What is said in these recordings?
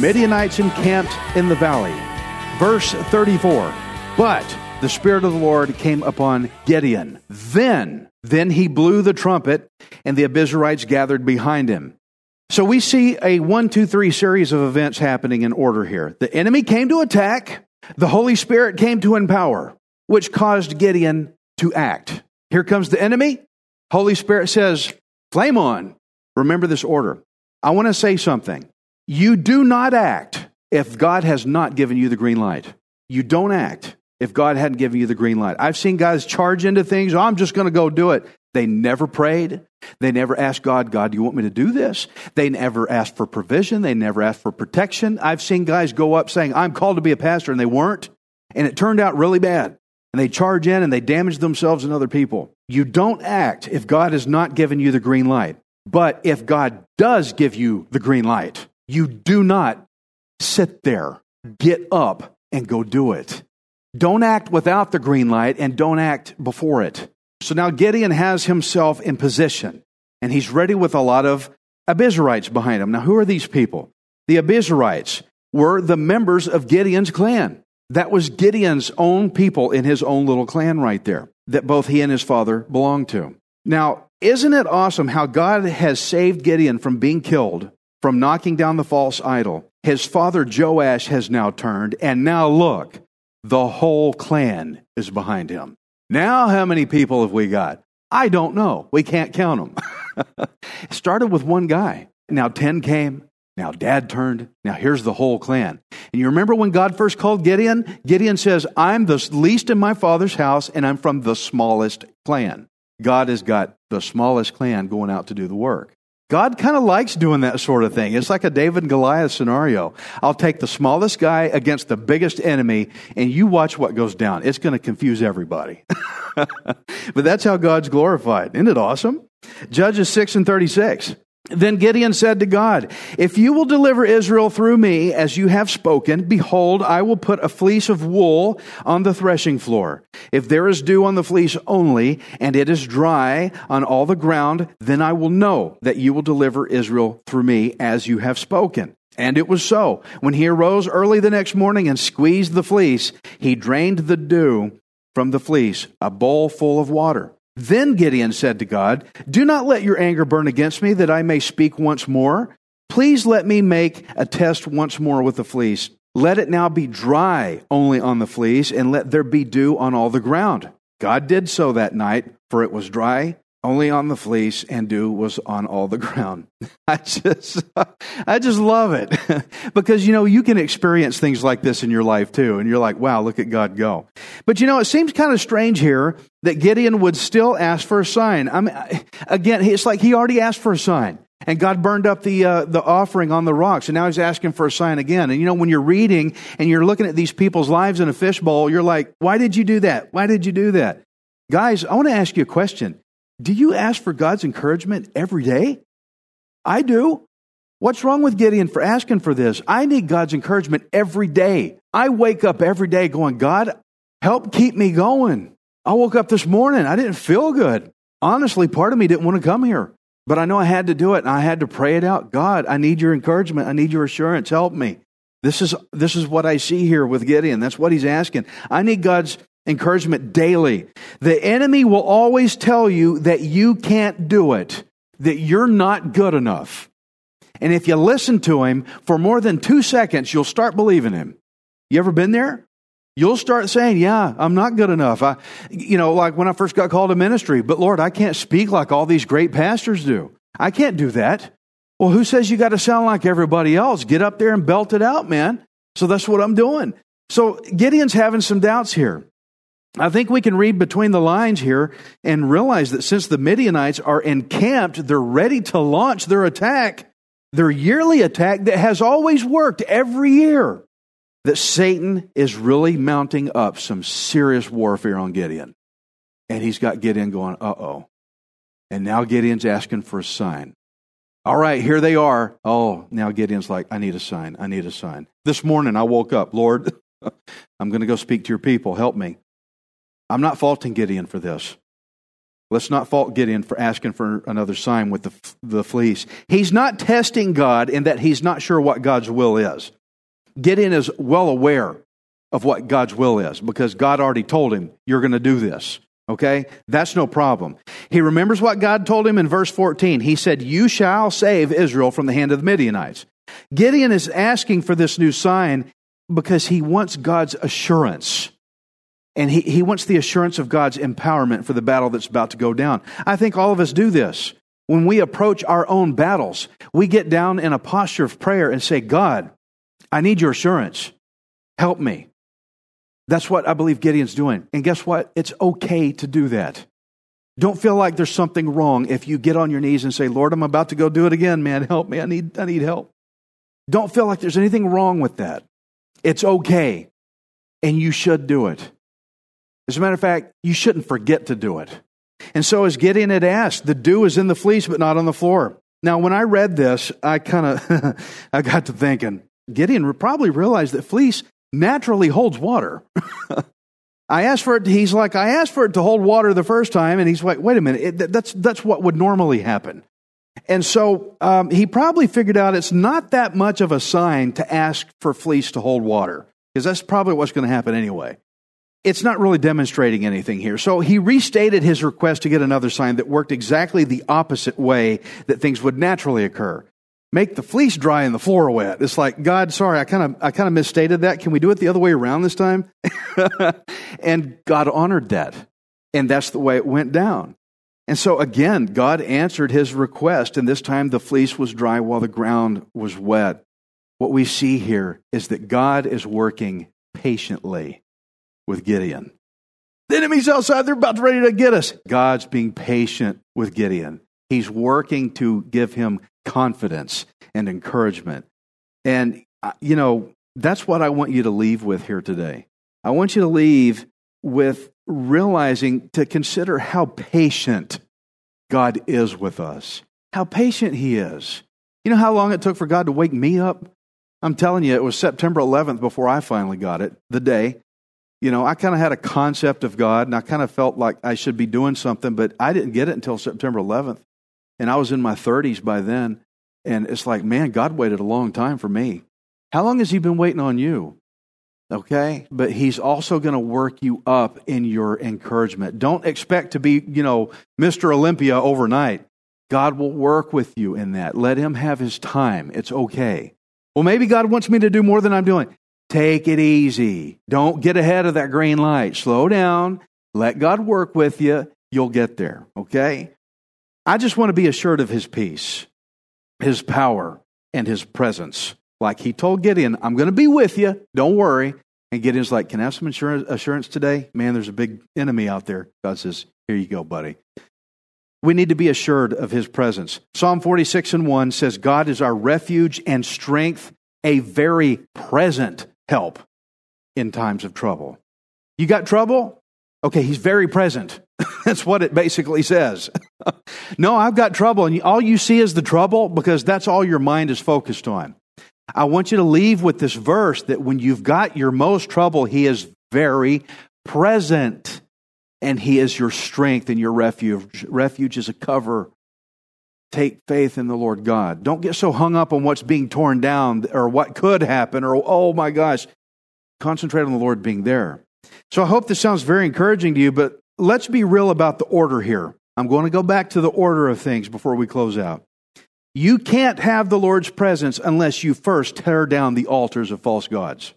Midianites encamped in the valley. Verse 34 But the Spirit of the Lord came upon Gideon. Then, then he blew the trumpet, and the Abiezrites gathered behind him. So we see a one, two, three series of events happening in order here. The enemy came to attack, the Holy Spirit came to empower, which caused Gideon to act. Here comes the enemy. Holy Spirit says, Flame on. Remember this order. I want to say something. You do not act if God has not given you the green light. You don't act if God hadn't given you the green light. I've seen guys charge into things, oh, I'm just going to go do it. They never prayed. They never asked God, God, do you want me to do this? They never asked for provision. They never asked for protection. I've seen guys go up saying, I'm called to be a pastor, and they weren't. And it turned out really bad. And they charge in and they damage themselves and other people. You don't act if God has not given you the green light. But if God does give you the green light, you do not sit there, get up, and go do it. Don't act without the green light and don't act before it. So now Gideon has himself in position and he's ready with a lot of Abiezrites behind him. Now, who are these people? The Abiezrites were the members of Gideon's clan. That was Gideon's own people in his own little clan right there that both he and his father belonged to. Now, isn't it awesome how God has saved Gideon from being killed, from knocking down the false idol? His father Joash has now turned, and now look, the whole clan is behind him. Now, how many people have we got? I don't know. We can't count them. it started with one guy. Now 10 came. Now dad turned. Now here's the whole clan. And you remember when God first called Gideon? Gideon says, I'm the least in my father's house and I'm from the smallest clan. God has got the smallest clan going out to do the work. God kind of likes doing that sort of thing. It's like a David and Goliath scenario. I'll take the smallest guy against the biggest enemy, and you watch what goes down. It's going to confuse everybody. but that's how God's glorified. Isn't it awesome? Judges 6 and 36. Then Gideon said to God, If you will deliver Israel through me, as you have spoken, behold, I will put a fleece of wool on the threshing floor. If there is dew on the fleece only, and it is dry on all the ground, then I will know that you will deliver Israel through me, as you have spoken. And it was so. When he arose early the next morning and squeezed the fleece, he drained the dew from the fleece, a bowl full of water. Then Gideon said to God, Do not let your anger burn against me, that I may speak once more. Please let me make a test once more with the fleece. Let it now be dry only on the fleece, and let there be dew on all the ground. God did so that night, for it was dry only on the fleece, and dew was on all the ground. I just, I just love it because you know you can experience things like this in your life too, and you're like, wow, look at God go. But you know, it seems kind of strange here that Gideon would still ask for a sign. I mean, again, it's like he already asked for a sign. And God burned up the uh, the offering on the rocks, and now He's asking for a sign again. And you know, when you're reading and you're looking at these people's lives in a fishbowl, you're like, "Why did you do that? Why did you do that?" Guys, I want to ask you a question. Do you ask for God's encouragement every day? I do. What's wrong with Gideon for asking for this? I need God's encouragement every day. I wake up every day going, God, help keep me going. I woke up this morning. I didn't feel good. Honestly, part of me didn't want to come here, but I know I had to do it and I had to pray it out. God, I need your encouragement. I need your assurance. Help me. This is, this is what I see here with Gideon. That's what he's asking. I need God's encouragement daily. The enemy will always tell you that you can't do it, that you're not good enough. And if you listen to him for more than two seconds, you'll start believing him. You ever been there? You'll start saying, yeah, I'm not good enough. I, you know, like when I first got called to ministry, but Lord, I can't speak like all these great pastors do. I can't do that. Well, who says you got to sound like everybody else? Get up there and belt it out, man. So that's what I'm doing. So Gideon's having some doubts here. I think we can read between the lines here and realize that since the Midianites are encamped, they're ready to launch their attack, their yearly attack that has always worked every year that Satan is really mounting up some serious warfare on Gideon. And he's got Gideon going, uh oh. And now Gideon's asking for a sign. All right, here they are. Oh, now Gideon's like, I need a sign. I need a sign. This morning I woke up, Lord, I'm going to go speak to your people. Help me. I'm not faulting Gideon for this. Let's not fault Gideon for asking for another sign with the, the fleece. He's not testing God in that he's not sure what God's will is. Gideon is well aware of what God's will is because God already told him, You're going to do this. Okay? That's no problem. He remembers what God told him in verse 14. He said, You shall save Israel from the hand of the Midianites. Gideon is asking for this new sign because he wants God's assurance. And he, he wants the assurance of God's empowerment for the battle that's about to go down. I think all of us do this. When we approach our own battles, we get down in a posture of prayer and say, God, I need your assurance. Help me. That's what I believe Gideon's doing. And guess what? It's okay to do that. Don't feel like there's something wrong if you get on your knees and say, Lord, I'm about to go do it again, man. Help me. I need, I need help. Don't feel like there's anything wrong with that. It's okay. And you should do it. As a matter of fact, you shouldn't forget to do it. And so, as Gideon had asked, the dew is in the fleece, but not on the floor. Now, when I read this, I kind of I got to thinking, Gideon probably realized that fleece naturally holds water. I asked for it. He's like, I asked for it to hold water the first time, and he's like, wait a minute, it, that's that's what would normally happen. And so um, he probably figured out it's not that much of a sign to ask for fleece to hold water, because that's probably what's going to happen anyway. It's not really demonstrating anything here. So he restated his request to get another sign that worked exactly the opposite way that things would naturally occur make the fleece dry and the floor wet. It's like, God, sorry, I kind of I kind of misstated that. Can we do it the other way around this time? and God honored that. And that's the way it went down. And so again, God answered his request, and this time the fleece was dry while the ground was wet. What we see here is that God is working patiently with Gideon. The enemy's outside, they're about ready to get us. God's being patient with Gideon. He's working to give him confidence and encouragement. And, uh, you know, that's what I want you to leave with here today. I want you to leave with realizing to consider how patient God is with us, how patient He is. You know how long it took for God to wake me up? I'm telling you, it was September 11th before I finally got it, the day. You know, I kind of had a concept of God and I kind of felt like I should be doing something, but I didn't get it until September 11th. And I was in my 30s by then. And it's like, man, God waited a long time for me. How long has He been waiting on you? Okay? But He's also going to work you up in your encouragement. Don't expect to be, you know, Mr. Olympia overnight. God will work with you in that. Let Him have His time. It's okay. Well, maybe God wants me to do more than I'm doing. Take it easy. Don't get ahead of that green light. Slow down. Let God work with you. You'll get there. Okay? I just want to be assured of his peace, his power, and his presence. Like he told Gideon, I'm going to be with you. Don't worry. And Gideon's like, Can I have some assurance today? Man, there's a big enemy out there. God says, Here you go, buddy. We need to be assured of his presence. Psalm 46 and 1 says, God is our refuge and strength, a very present help in times of trouble. You got trouble? Okay, he's very present. that's what it basically says. no, I've got trouble, and all you see is the trouble because that's all your mind is focused on. I want you to leave with this verse that when you've got your most trouble, He is very present, and He is your strength and your refuge. Refuge is a cover. Take faith in the Lord God. Don't get so hung up on what's being torn down or what could happen or, oh my gosh. Concentrate on the Lord being there. So I hope this sounds very encouraging to you, but let's be real about the order here. I'm going to go back to the order of things before we close out. You can't have the Lord's presence unless you first tear down the altars of false gods.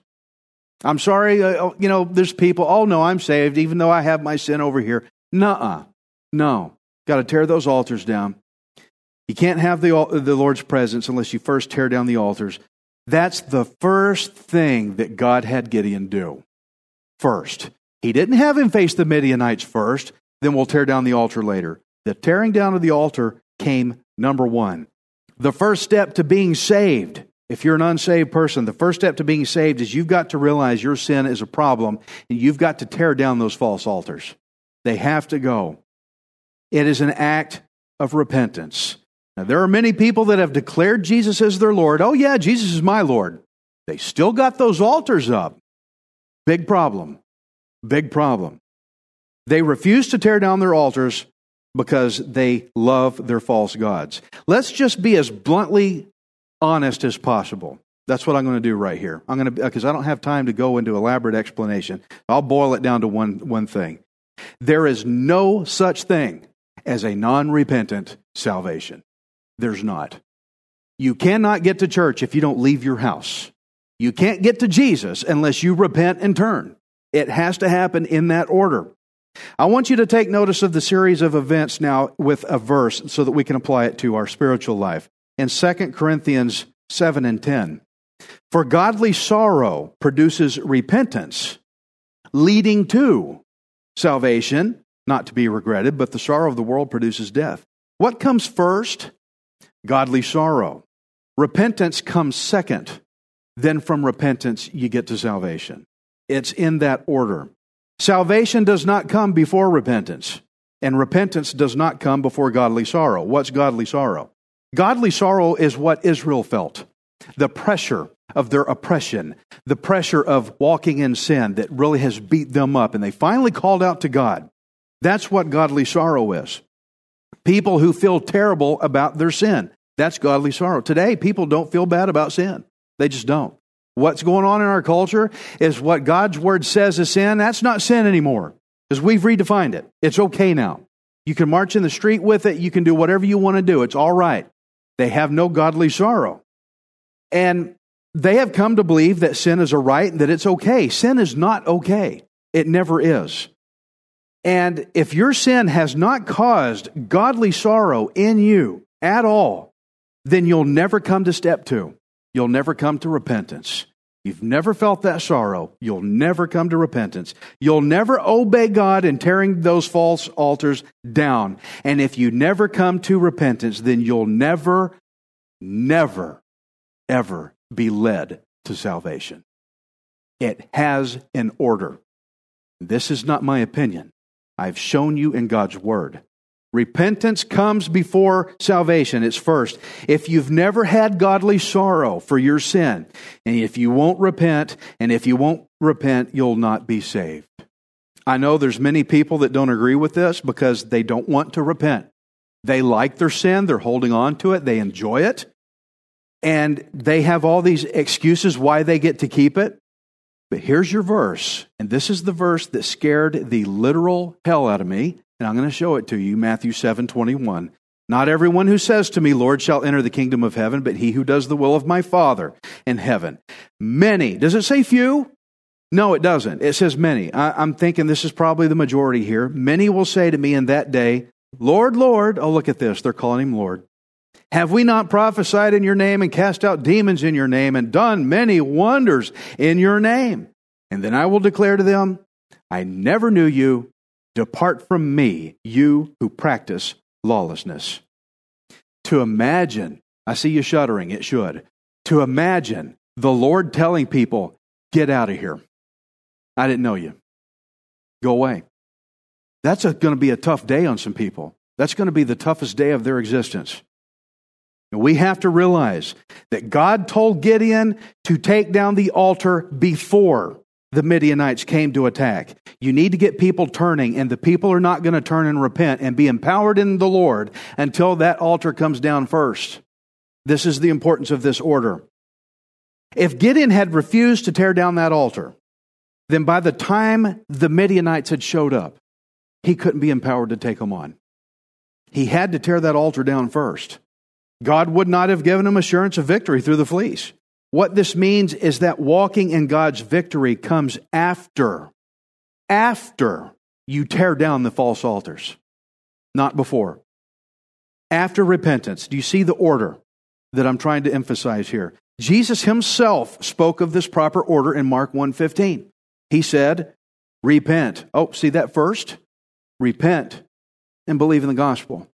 I'm sorry, uh, you know, there's people, oh no, I'm saved, even though I have my sin over here. Nuh-uh. No. Got to tear those altars down. You can't have the, the Lord's presence unless you first tear down the altars. That's the first thing that God had Gideon do. First. He didn't have him face the Midianites first, then we'll tear down the altar later. The tearing down of the altar came number one. The first step to being saved, if you're an unsaved person, the first step to being saved is you've got to realize your sin is a problem and you've got to tear down those false altars. They have to go. It is an act of repentance. Now, there are many people that have declared Jesus as their Lord. Oh, yeah, Jesus is my Lord. They still got those altars up. Big problem. Big problem. They refuse to tear down their altars because they love their false gods. Let's just be as bluntly honest as possible. That's what I'm going to do right here. I'm going to uh, because I don't have time to go into elaborate explanation. I'll boil it down to one one thing. There is no such thing as a non-repentant salvation. There's not. You cannot get to church if you don't leave your house. You can't get to Jesus unless you repent and turn. It has to happen in that order. I want you to take notice of the series of events now with a verse so that we can apply it to our spiritual life. In 2 Corinthians 7 and 10, for godly sorrow produces repentance, leading to salvation, not to be regretted, but the sorrow of the world produces death. What comes first? Godly sorrow. Repentance comes second. Then from repentance, you get to salvation. It's in that order. Salvation does not come before repentance, and repentance does not come before godly sorrow. What's godly sorrow? Godly sorrow is what Israel felt the pressure of their oppression, the pressure of walking in sin that really has beat them up, and they finally called out to God. That's what godly sorrow is. People who feel terrible about their sin. That's godly sorrow. Today, people don't feel bad about sin. They just don't. What's going on in our culture is what God's word says is sin. That's not sin anymore because we've redefined it. It's okay now. You can march in the street with it. You can do whatever you want to do. It's all right. They have no godly sorrow. And they have come to believe that sin is a right and that it's okay. Sin is not okay. It never is. And if your sin has not caused godly sorrow in you at all, then you'll never come to step two you'll never come to repentance. You've never felt that sorrow. You'll never come to repentance. You'll never obey God in tearing those false altars down. And if you never come to repentance, then you'll never, never, ever be led to salvation. It has an order. This is not my opinion. I've shown you in God's Word. Repentance comes before salvation. It's first. If you've never had godly sorrow for your sin, and if you won't repent, and if you won't repent, you'll not be saved. I know there's many people that don't agree with this because they don't want to repent. They like their sin, they're holding on to it, they enjoy it, and they have all these excuses why they get to keep it. But here's your verse, and this is the verse that scared the literal hell out of me and I'm going to show it to you, Matthew 7 21. Not everyone who says to me, Lord, shall enter the kingdom of heaven, but he who does the will of my Father in heaven. Many. Does it say few? No, it doesn't. It says many. I, am thinking this is probably the majority here. Many will say to me in that day, Lord, Lord. Oh, look at this. They're calling him Lord. Have we not prophesied in your name and cast out demons in your name and done many wonders in your name? And then I will declare to them, I never knew you. Depart from me, you who practice lawlessness. To imagine, I see you shuddering, it should. To imagine the Lord telling people, get out of here. I didn't know you. Go away. That's going to be a tough day on some people. That's going to be the toughest day of their existence. We have to realize that God told Gideon to take down the altar before the Midianites came to attack. You need to get people turning, and the people are not going to turn and repent and be empowered in the Lord until that altar comes down first. This is the importance of this order. If Gideon had refused to tear down that altar, then by the time the Midianites had showed up, he couldn't be empowered to take them on. He had to tear that altar down first. God would not have given him assurance of victory through the fleece. What this means is that walking in God's victory comes after, after you tear down the false altars, not before. After repentance. Do you see the order that I'm trying to emphasize here? Jesus himself spoke of this proper order in Mark 1:15. He said, "Repent." Oh, see that first? Repent and believe in the gospel.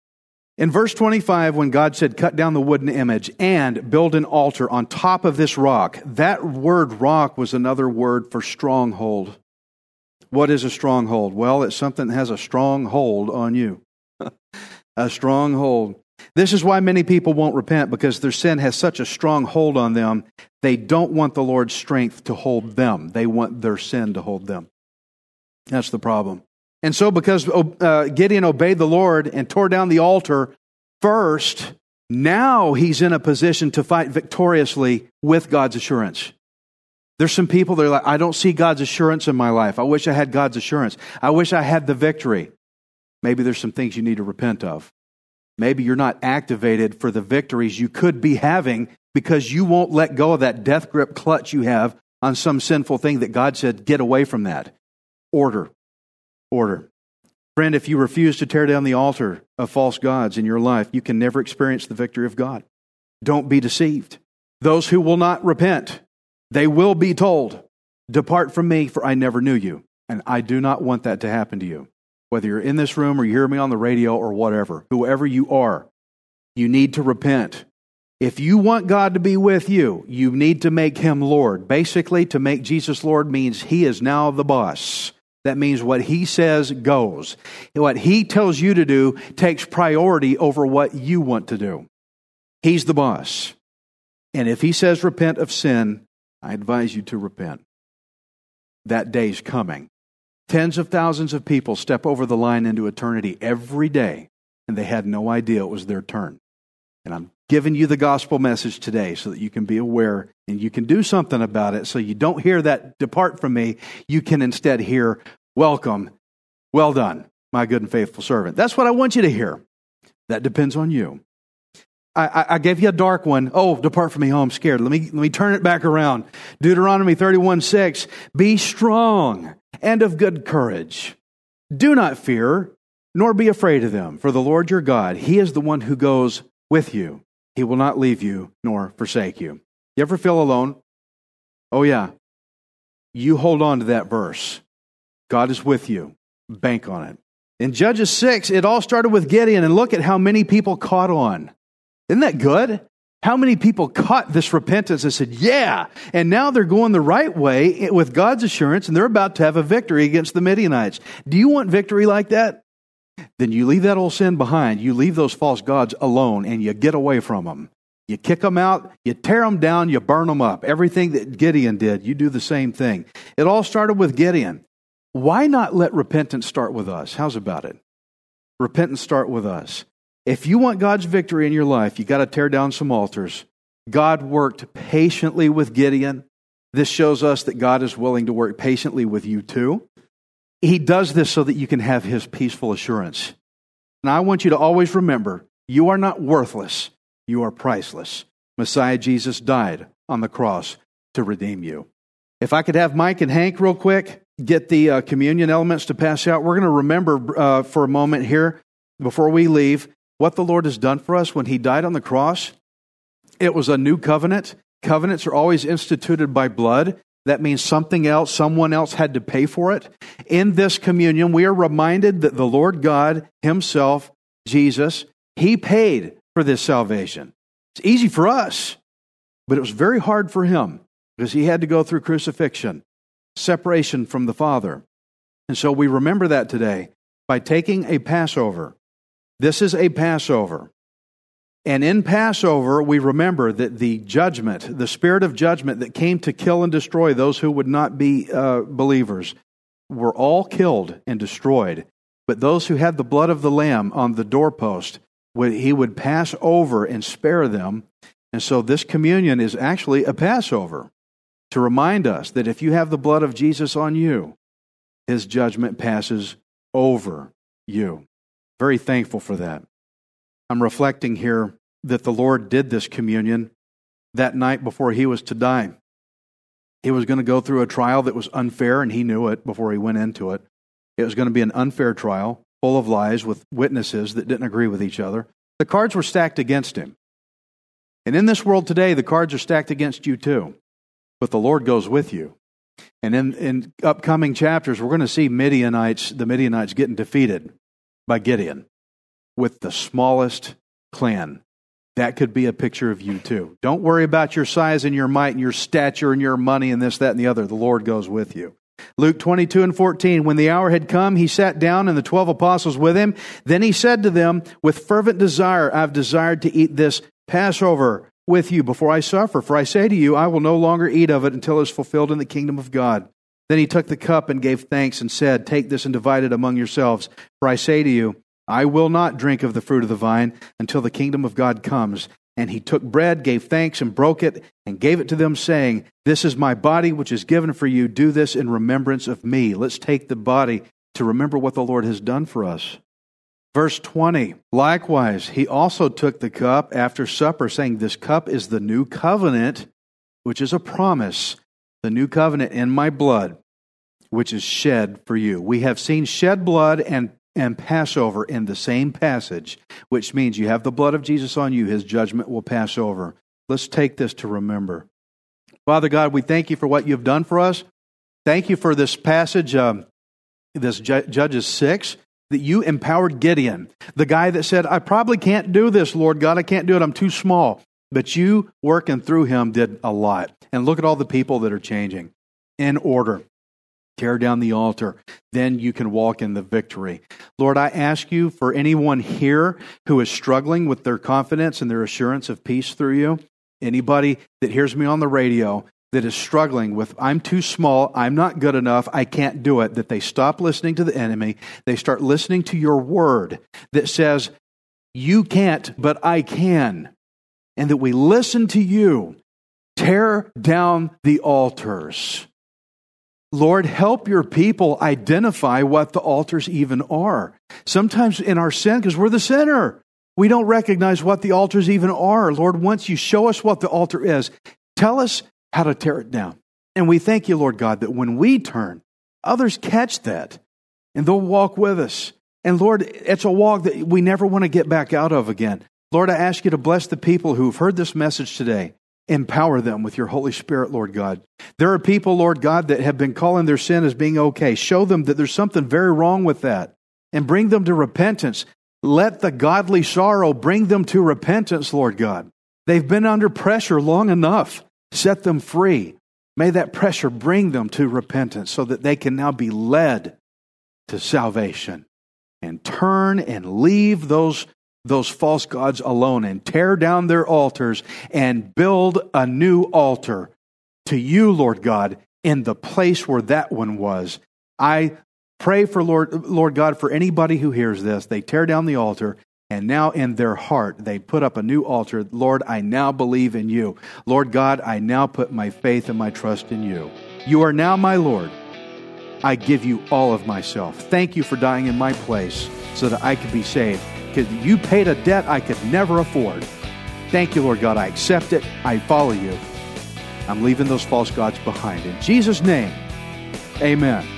In verse 25, when God said, Cut down the wooden image and build an altar on top of this rock, that word rock was another word for stronghold. What is a stronghold? Well, it's something that has a strong hold on you. a stronghold. This is why many people won't repent because their sin has such a strong hold on them. They don't want the Lord's strength to hold them, they want their sin to hold them. That's the problem. And so, because uh, Gideon obeyed the Lord and tore down the altar first, now he's in a position to fight victoriously with God's assurance. There's some people that are like, I don't see God's assurance in my life. I wish I had God's assurance. I wish I had the victory. Maybe there's some things you need to repent of. Maybe you're not activated for the victories you could be having because you won't let go of that death grip clutch you have on some sinful thing that God said, get away from that. Order order. Friend, if you refuse to tear down the altar of false gods in your life, you can never experience the victory of God. Don't be deceived. Those who will not repent, they will be told, Depart from me, for I never knew you. And I do not want that to happen to you. Whether you're in this room or you hear me on the radio or whatever, whoever you are, you need to repent. If you want God to be with you, you need to make him Lord. Basically, to make Jesus Lord means he is now the boss. That means what he says goes. What he tells you to do takes priority over what you want to do. He's the boss. And if he says repent of sin, I advise you to repent. That day's coming. Tens of thousands of people step over the line into eternity every day, and they had no idea it was their turn. And I'm giving you the gospel message today so that you can be aware and you can do something about it so you don't hear that depart from me. You can instead hear welcome, well done, my good and faithful servant. That's what I want you to hear. That depends on you. I, I, gave you a dark one. Oh, depart from me. Oh, I'm scared. Let me, let me turn it back around. Deuteronomy 31 6. Be strong and of good courage. Do not fear, nor be afraid of them, for the Lord your God, He is the one who goes with you. He will not leave you nor forsake you. You ever feel alone? Oh, yeah. You hold on to that verse. God is with you. Bank on it. In Judges 6, it all started with Gideon, and look at how many people caught on. Isn't that good? How many people caught this repentance and said, Yeah, and now they're going the right way with God's assurance, and they're about to have a victory against the Midianites. Do you want victory like that? Then you leave that old sin behind. You leave those false gods alone, and you get away from them. You kick them out, you tear them down, you burn them up. Everything that Gideon did, you do the same thing. It all started with Gideon. Why not let repentance start with us? How's about it? Repentance start with us. If you want God's victory in your life, you got to tear down some altars. God worked patiently with Gideon. This shows us that God is willing to work patiently with you too. He does this so that you can have his peaceful assurance. And I want you to always remember you are not worthless, you are priceless. Messiah Jesus died on the cross to redeem you. If I could have Mike and Hank real quick get the uh, communion elements to pass out, we're going to remember uh, for a moment here before we leave what the Lord has done for us when He died on the cross. It was a new covenant. Covenants are always instituted by blood. That means something else, someone else had to pay for it. In this communion, we are reminded that the Lord God Himself, Jesus, He paid for this salvation. It's easy for us, but it was very hard for Him because He had to go through crucifixion separation from the Father. And so we remember that today by taking a Passover. This is a Passover. And in Passover, we remember that the judgment, the spirit of judgment that came to kill and destroy those who would not be uh, believers, were all killed and destroyed. But those who had the blood of the Lamb on the doorpost, he would pass over and spare them. And so this communion is actually a Passover to remind us that if you have the blood of Jesus on you, his judgment passes over you. Very thankful for that. I'm reflecting here that the Lord did this communion that night before he was to die. He was going to go through a trial that was unfair, and he knew it before he went into it. It was going to be an unfair trial, full of lies, with witnesses that didn't agree with each other. The cards were stacked against him. And in this world today, the cards are stacked against you too. But the Lord goes with you. And in, in upcoming chapters, we're going to see Midianites, the Midianites getting defeated by Gideon with the smallest clan. That could be a picture of you too. Don't worry about your size and your might and your stature and your money and this, that, and the other. The Lord goes with you. Luke 22 and 14. When the hour had come, he sat down and the twelve apostles with him. Then he said to them, With fervent desire, I've desired to eat this Passover with you before I suffer. For I say to you, I will no longer eat of it until it is fulfilled in the kingdom of God. Then he took the cup and gave thanks and said, Take this and divide it among yourselves. For I say to you, I will not drink of the fruit of the vine until the kingdom of God comes. And he took bread, gave thanks, and broke it, and gave it to them, saying, This is my body, which is given for you. Do this in remembrance of me. Let's take the body to remember what the Lord has done for us. Verse 20 Likewise, he also took the cup after supper, saying, This cup is the new covenant, which is a promise, the new covenant in my blood, which is shed for you. We have seen shed blood and and Passover in the same passage, which means you have the blood of Jesus on you, his judgment will pass over. Let's take this to remember. Father God, we thank you for what you've done for us. Thank you for this passage, um, this Judges 6, that you empowered Gideon, the guy that said, I probably can't do this, Lord God, I can't do it, I'm too small. But you, working through him, did a lot. And look at all the people that are changing in order tear down the altar, then you can walk in the victory. Lord, I ask you for anyone here who is struggling with their confidence and their assurance of peace through you, anybody that hears me on the radio that is struggling with, I'm too small, I'm not good enough, I can't do it, that they stop listening to the enemy, they start listening to your word that says, You can't, but I can. And that we listen to you. Tear down the altars Lord, help your people identify what the altars even are. Sometimes in our sin, because we're the sinner, we don't recognize what the altars even are. Lord, once you show us what the altar is, tell us how to tear it down. And we thank you, Lord God, that when we turn, others catch that and they'll walk with us. And Lord, it's a walk that we never want to get back out of again. Lord, I ask you to bless the people who've heard this message today. Empower them with your Holy Spirit, Lord God. There are people, Lord God, that have been calling their sin as being okay. Show them that there's something very wrong with that and bring them to repentance. Let the godly sorrow bring them to repentance, Lord God. They've been under pressure long enough. Set them free. May that pressure bring them to repentance so that they can now be led to salvation and turn and leave those those false gods alone and tear down their altars and build a new altar to you, Lord God, in the place where that one was. I pray for Lord, Lord God for anybody who hears this. They tear down the altar and now in their heart they put up a new altar. Lord, I now believe in you. Lord God, I now put my faith and my trust in you. You are now my Lord. I give you all of myself. Thank you for dying in my place so that I could be saved because you paid a debt I could never afford. Thank you, Lord God. I accept it. I follow you. I'm leaving those false gods behind. In Jesus' name, amen.